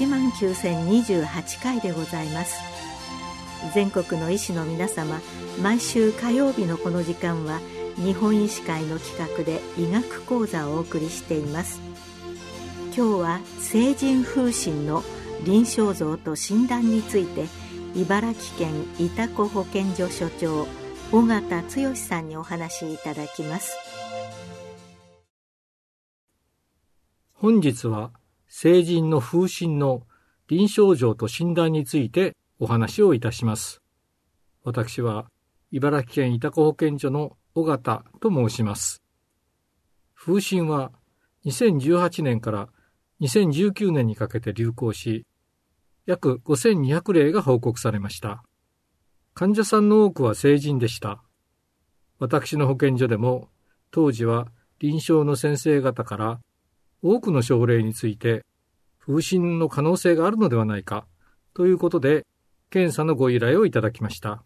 医学講座19,028回でございます。全国の医師の皆様毎週火曜日のこの時間は日本医師会の企画で医学講座をお送りしています。今日は成人風疹の臨床像と診断について茨城県潮来保健所所長尾形剛さんにお話しいただきます。本日は成人の風疹の臨床上と診断についてお話をいたします。私は茨城県潮来保健所の尾形と申します。風疹は2018年から2019年にかけて流行し、約5200例が報告されました。患者さんの多くは成人でした。私の保健所でも当時は臨床の先生方から多くの症例について風疹の可能性があるのではないかということで検査のご依頼をいただきました。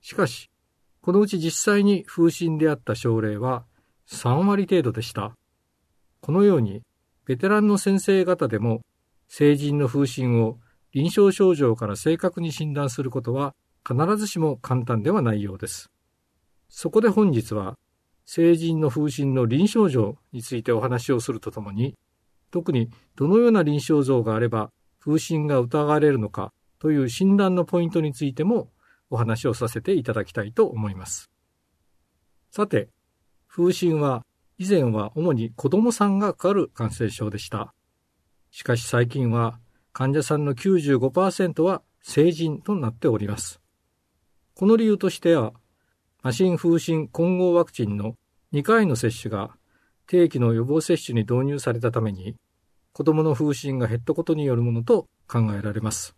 しかし、このうち実際に風疹であった症例は3割程度でした。このように、ベテランの先生方でも成人の風疹を臨床症状から正確に診断することは必ずしも簡単ではないようです。そこで本日は成人の風疹の臨床像についてお話をするとともに、特にどのような臨床像があれば風疹が疑われるのかという診断のポイントについてもお話をさせていただきたいと思います。さて、風疹は以前は主に子供さんがかかる感染症でした。しかし最近は患者さんの95%は成人となっております。この理由としては、麻疹風疹混合ワクチンの2回の接種が定期の予防接種に導入されたために、子供の風疹が減ったことによるものと考えられます。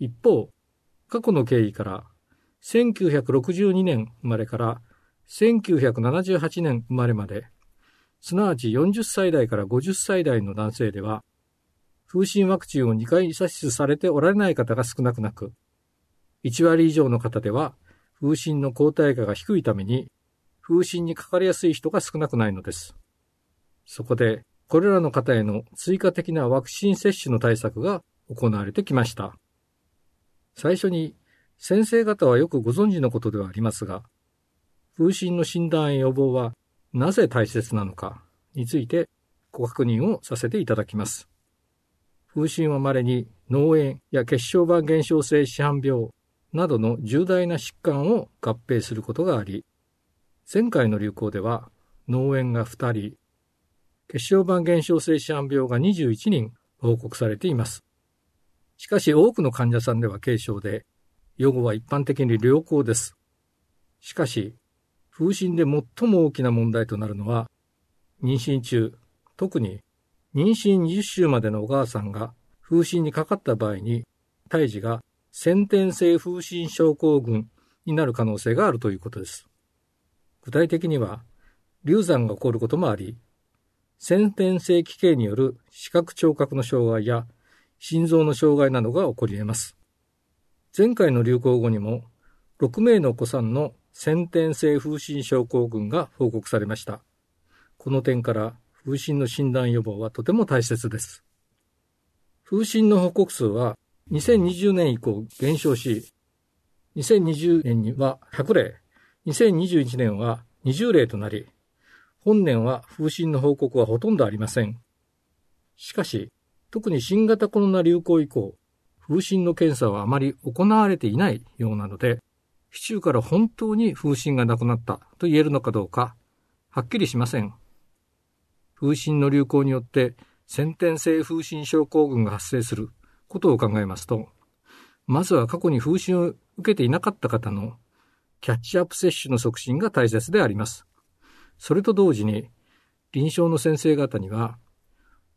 一方、過去の経緯から、1962年生まれから1978年生まれまで、すなわち40歳代から50歳代の男性では、風疹ワクチンを2回接種されておられない方が少なくなく、1割以上の方では風疹の抗体価が低いために、風疹にかかりやすい人が少なくないのです。そこで、これらの方への追加的なワクチン接種の対策が行われてきました。最初に、先生方はよくご存知のことではありますが、風疹の診断予防はなぜ大切なのかについてご確認をさせていただきます。風疹は稀に脳炎や血小板減少性市販病などの重大な疾患を合併することがあり、前回の流行では脳炎が2人、血小板減少性市販病が21人報告されています。しかし多くの患者さんでは軽症で、予後は一般的に良好です。しかし、風疹で最も大きな問題となるのは、妊娠中、特に妊娠20週までのお母さんが風疹にかかった場合に、胎児が先天性風疹症候群になる可能性があるということです。具体的には、流産が起こることもあり、先天性奇形による視覚聴覚の障害や心臓の障害などが起こり得ます。前回の流行後にも、6名のお子さんの先天性風疹症候群が報告されました。この点から風疹の診断予防はとても大切です。風疹の報告数は2020年以降減少し、2020年には100例、2021年は20例となり、本年は風疹の報告はほとんどありません。しかし、特に新型コロナ流行以降、風疹の検査はあまり行われていないようなので、市中から本当に風疹がなくなったと言えるのかどうか、はっきりしません。風疹の流行によって先天性風疹症候群が発生することを考えますと、まずは過去に風疹を受けていなかった方のキャッチアップ接種の促進が大切であります。それと同時に、臨床の先生方には、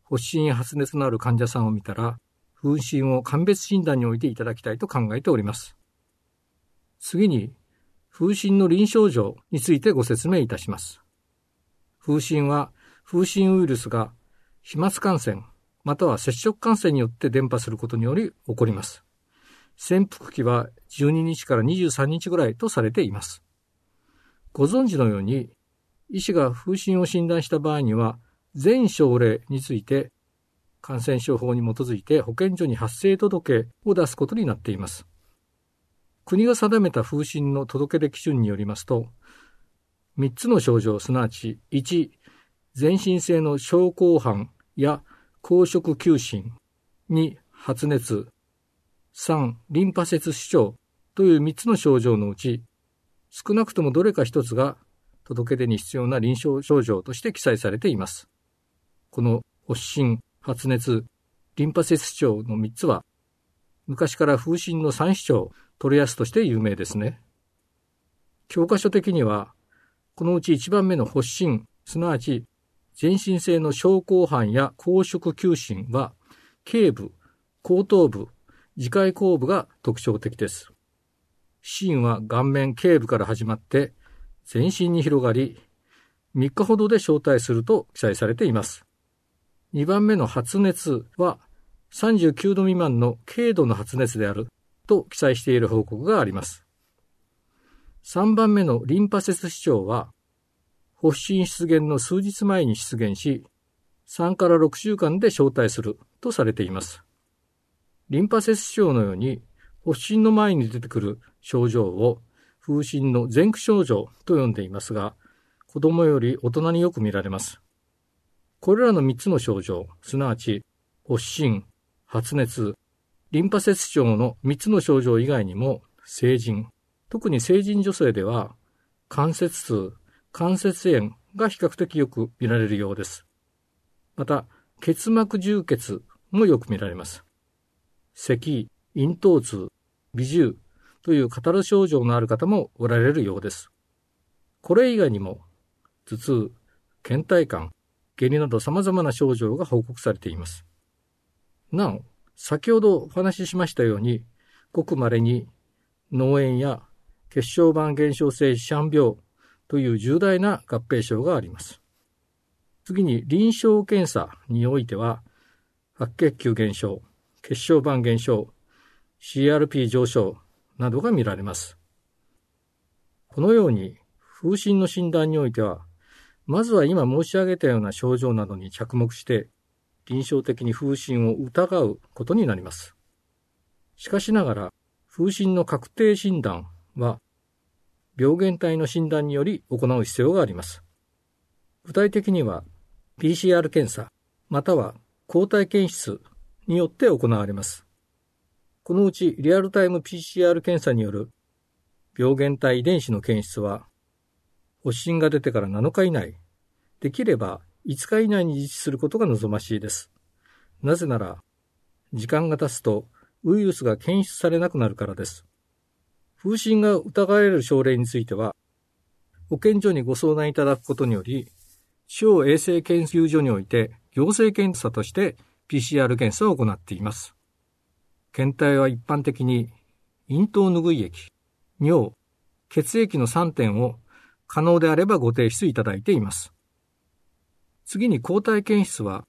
発疹や発熱のある患者さんを見たら、風疹を鑑別診断においていただきたいと考えております。次に、風疹の臨床上についてご説明いたします。風疹は、風疹ウイルスが飛沫感染、または接触感染によって伝播することにより起こります。潜伏期は12日から23日ぐらいとされています。ご存知のように、医師が風疹を診断した場合には、全症例について感染症法に基づいて保健所に発生届を出すことになっています。国が定めた風疹の届出基準によりますと、3つの症状、すなわち1、全身性の症候斑や公職休診、2、発熱、3、リンパ節主張という3つの症状のうち、少なくともどれか1つが届け出に必要な臨床症状として記載されています。この発疹、発熱、リンパ節主張の3つは、昔から風疹の3主張、取りやすとして有名ですね。教科書的には、このうち1番目の発疹、すなわち全身性の症候斑や公職球疹は、頸部、後頭部、自界後部が特徴的です。芯は顔面頸部から始まって全身に広がり、3日ほどで招待すると記載されています。2番目の発熱は39度未満の軽度の発熱であると記載している報告があります。3番目のリンパ節主張は発疹出現の数日前に出現し、3から6週間で招待するとされています。リンパ節症のように発疹の前に出てくる症状を風疹の前駆症状と呼んでいますが、子供より大人によく見られます。これらの3つの症状、すなわち発疹、発熱、リンパ節症の3つの症状以外にも、成人、特に成人女性では、関節痛、関節炎が比較的よく見られるようです。また、結膜充血もよく見られます。咳、咽頭痛、微重という語る症状のある方もおられるようです。これ以外にも、頭痛、倦怠感、下痢など様々な症状が報告されています。なお、先ほどお話ししましたように、ごく稀に脳炎や血小板減少性シャン病という重大な合併症があります。次に臨床検査においては、白血球減少、血小板減少、CRP 上昇などが見られます。このように、風疹の診断においては、まずは今申し上げたような症状などに着目して、臨床的に風疹を疑うことになります。しかしながら、風疹の確定診断は、病原体の診断により行う必要があります。具体的には PCR 検査または抗体検出によって行われます。このうちリアルタイム PCR 検査による病原体遺伝子の検出は発疹が出てから7日以内、できれば5日以内に実施することが望ましいです。なぜなら、時間が経つとウイルスが検出されなくなるからです。風疹が疑われる症例については、保健所にご相談いただくことにより、地方衛生研究所において行政検査として PCR 検査を行っています。検体は一般的に咽頭拭い液、尿、血液の3点を可能であればご提出いただいています。次に抗体検出は、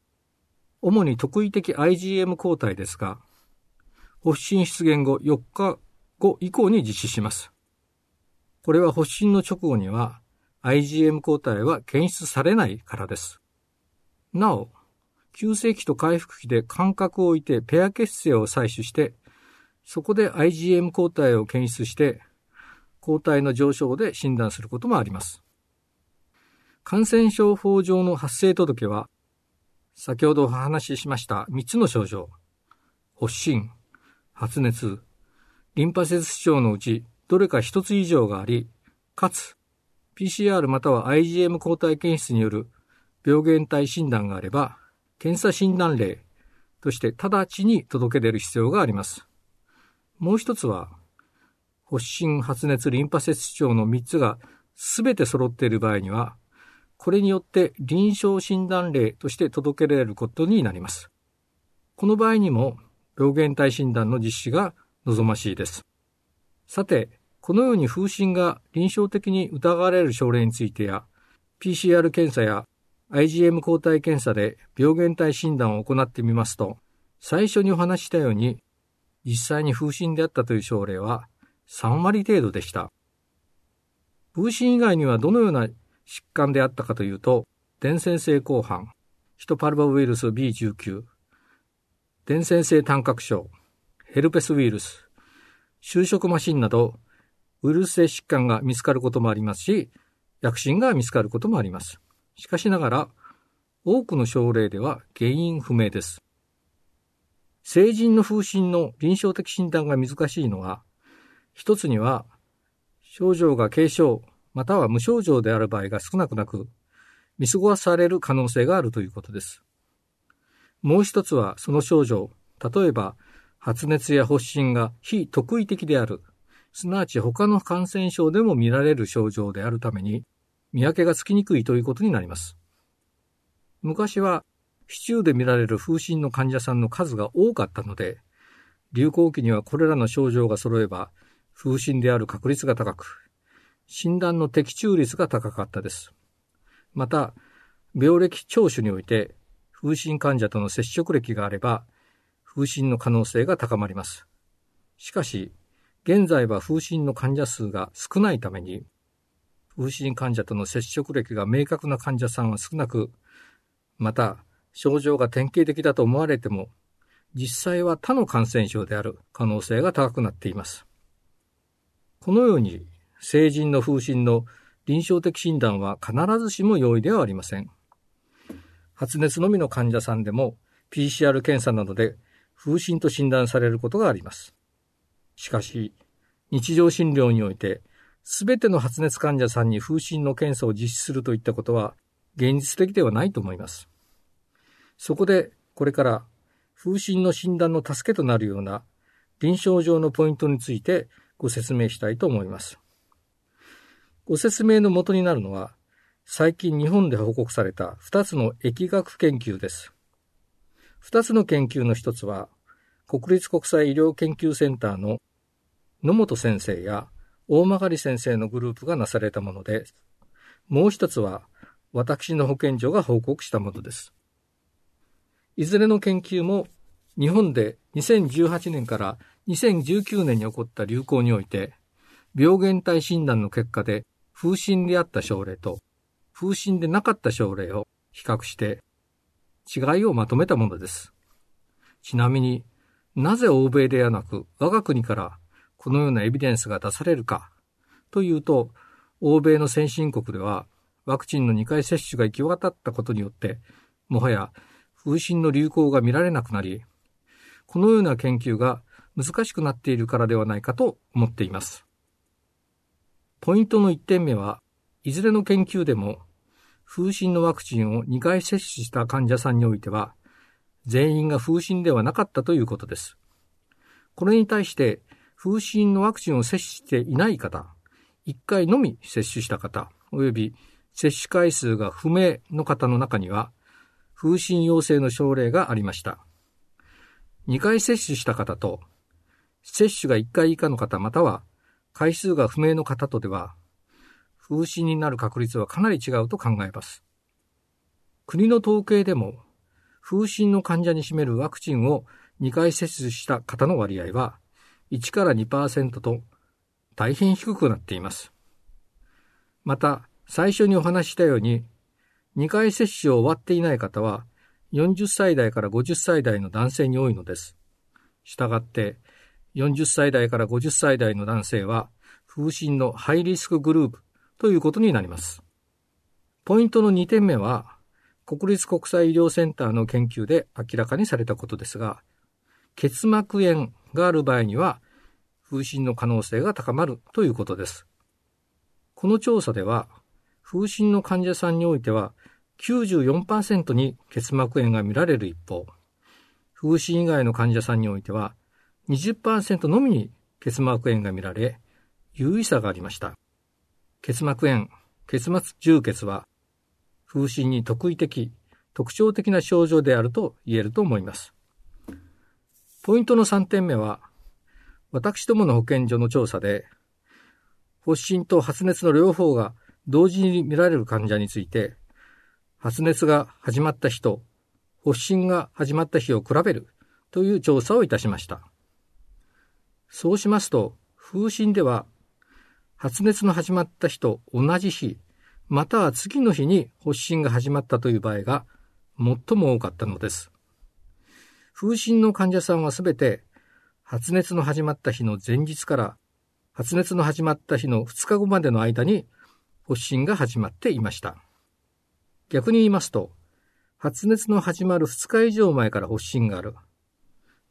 主に特異的 IgM 抗体ですが、発疹出現後4日後以降に実施します。これは発疹の直後には IgM 抗体は検出されないからです。なお、急性期と回復期で間隔を置いてペア血清を採取して、そこで IgM 抗体を検出して、抗体の上昇で診断することもあります。感染症法上の発生届は、先ほどお話ししました3つの症状、発疹、発熱、リンパ節主張のうちどれか一つ以上があり、かつ PCR または IgM 抗体検出による病原体診断があれば、検査診断例として直ちに届け出る必要があります。もう一つは、発疹、発熱、リンパ節主張の3つが全て揃っている場合には、これによって臨床診断例として届けられることになります。この場合にも病原体診断の実施が望ましいです。さて、このように風疹が臨床的に疑われる症例についてや、PCR 検査や IgM 抗体検査で病原体診断を行ってみますと、最初にお話したように、実際に風疹であったという症例は3割程度でした。風疹以外にはどのような疾患であったかというと、伝染性後半、ヒトパルバウイルス B19、伝染性単核症、ヘルペスウイルス、就職マシンなど、ウイルス性疾患が見つかることもありますし、薬品が見つかることもあります。しかしながら、多くの症例では原因不明です。成人の風疹の臨床的診断が難しいのは、一つには、症状が軽症、または無症状である場合が少なくなく、見過ごされる可能性があるということです。もう一つは、その症状、例えば、発熱や発疹が非特異的である、すなわち他の感染症でも見られる症状であるために、見分けがつきにくいということになります。昔は市中で見られる風疹の患者さんの数が多かったので、流行期にはこれらの症状が揃えば、風疹である確率が高く、診断の的中率が高かったです。また、病歴聴取において、風疹患者との接触歴があれば、風疹の可能性が高まります。しかし、現在は風疹の患者数が少ないために、風疹患者との接触歴が明確な患者さんは少なく、また、症状が典型的だと思われても、実際は他の感染症である可能性が高くなっています。このように、成人の風疹の臨床的診断は必ずしも容易ではありません。発熱のみの患者さんでも PCR 検査などで風疹と診断されることがあります。しかし、日常診療においてすべての発熱患者さんに風疹の検査を実施するといったことは現実的ではないと思います。そこでこれから風疹の診断の助けとなるような臨床上のポイントについてご説明したいと思います。ご説明の元になるのは最近日本で報告された2つの疫学研究です。2つの研究の1つは国立国際医療研究センターの野本先生や大曲先生のグループがなされたもので、もう一つは私の保健所が報告したものです。いずれの研究も日本で2018年から2019年に起こった流行において、病原体診断の結果で風疹であった症例と風疹でなかった症例を比較して違いをまとめたものです。ちなみになぜ欧米ではなく我が国からこのようなエビデンスが出されるかというと、欧米の先進国ではワクチンの2回接種が行き渡ったことによって、もはや風疹の流行が見られなくなり、このような研究が難しくなっているからではないかと思っています。ポイントの1点目は、いずれの研究でも、風疹のワクチンを2回接種した患者さんにおいては、全員が風疹ではなかったということです。これに対して、風疹のワクチンを接種していない方、1回のみ接種した方、及び接種回数が不明の方の中には、風疹陽性の症例がありました。2回接種した方と、接種が1回以下の方または回数が不明の方とでは、風疹になる確率はかなり違うと考えます。国の統計でも、風疹の患者に占めるワクチンを2回接種した方の割合は、1から2%と大変低くなっています。また、最初にお話したように、2回接種を終わっていない方は、40歳代から50歳代の男性に多いのです。したがって、40歳代から50歳代の男性は、風疹のハイリスクグループということになります。ポイントの2点目は、国立国際医療センターの研究で明らかにされたことですが、結膜炎がある場合には、風疹の可能性が高まるということです。この調査では、風疹の患者さんにおいては、94%に結膜炎が見られる一方、風疹以外の患者さんにおいては、20%のみに結膜炎が見られ、有意差がありました。結膜炎、結膜充血は、風疹に特異的、特徴的な症状であると言えると思います。ポイントの3点目は、私どもの保健所の調査で、発疹と発熱の両方が同時に見られる患者について、発熱が始まった日と発疹が始まった日を比べるという調査をいたしました。そうしますと、風疹では発熱の始まった日と同じ日、または次の日に発疹が始まったという場合が最も多かったのです。風疹の患者さんはすべて発熱の始まった日の前日から発熱の始まった日の2日後までの間に発疹が始まっていました。逆に言いますと、発熱の始まる2日以上前から発疹がある。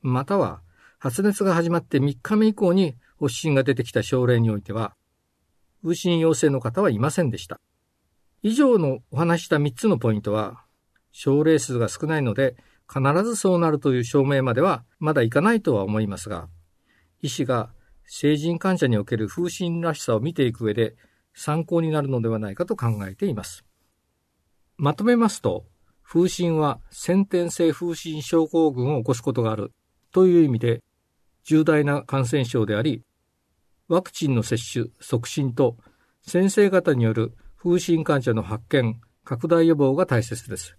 または、発熱が始まって3日目以降に発疹が出てきた症例においては、風疹陽性の方はいませんでした。以上のお話した3つのポイントは、症例数が少ないので、必ずそうなるという証明まではまだいかないとは思いますが、医師が成人患者における風疹らしさを見ていく上で参考になるのではないかと考えています。まとめますと、風疹は先天性風疹症候群を起こすことがあるという意味で重大な感染症であり、ワクチンの接種促進と先生方による風疹患者の発見、拡大予防が大切です。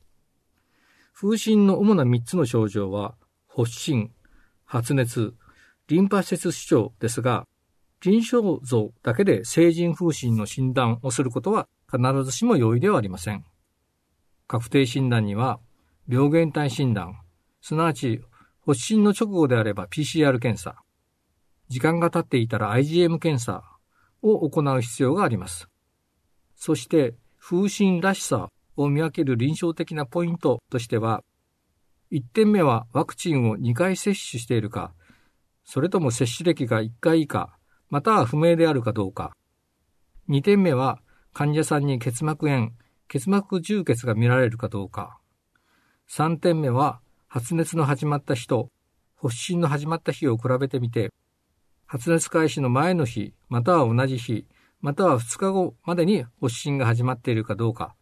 風疹の主な3つの症状は、発疹、発熱、リンパ節主張ですが、臨床像だけで成人風疹の診断をすることは必ずしも容易ではありません。確定診断には、病原体診断、すなわち発疹の直後であれば PCR 検査、時間が経っていたら IgM 検査を行う必要があります。そして、風疹らしさを見分ける臨床的なポイントとしては、1点目はワクチンを2回接種しているか、それとも接種歴が1回以下、または不明であるかどうか。2点目は患者さんに結膜炎、結膜充血が見られるかどうか。3点目は発熱の始まった日と発疹の始まった日を比べてみて、発熱開始の前の日、または同じ日、または2日後までに発疹が始まっているかどうか、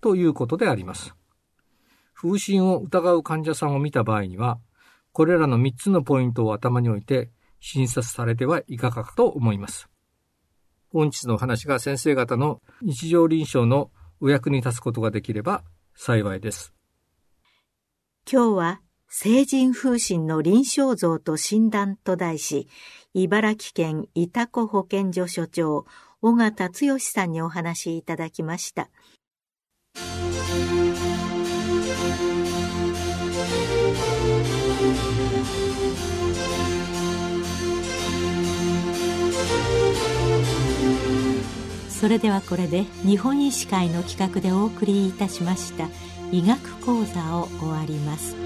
ということであります。風疹を疑う患者さんを見た場合には、これらの3つのポイントを頭に置いて診察されてはいかがかと思います。本日の話が先生方の日常臨床のお役に立つことができれば幸いです。今日は成人風疹の臨床像と診断と題し、茨城県伊タ子保健所所長、尾形剛さんにお話しいただきました。それではこれで日本医師会の企画でお送りいたしました医学講座を終わります。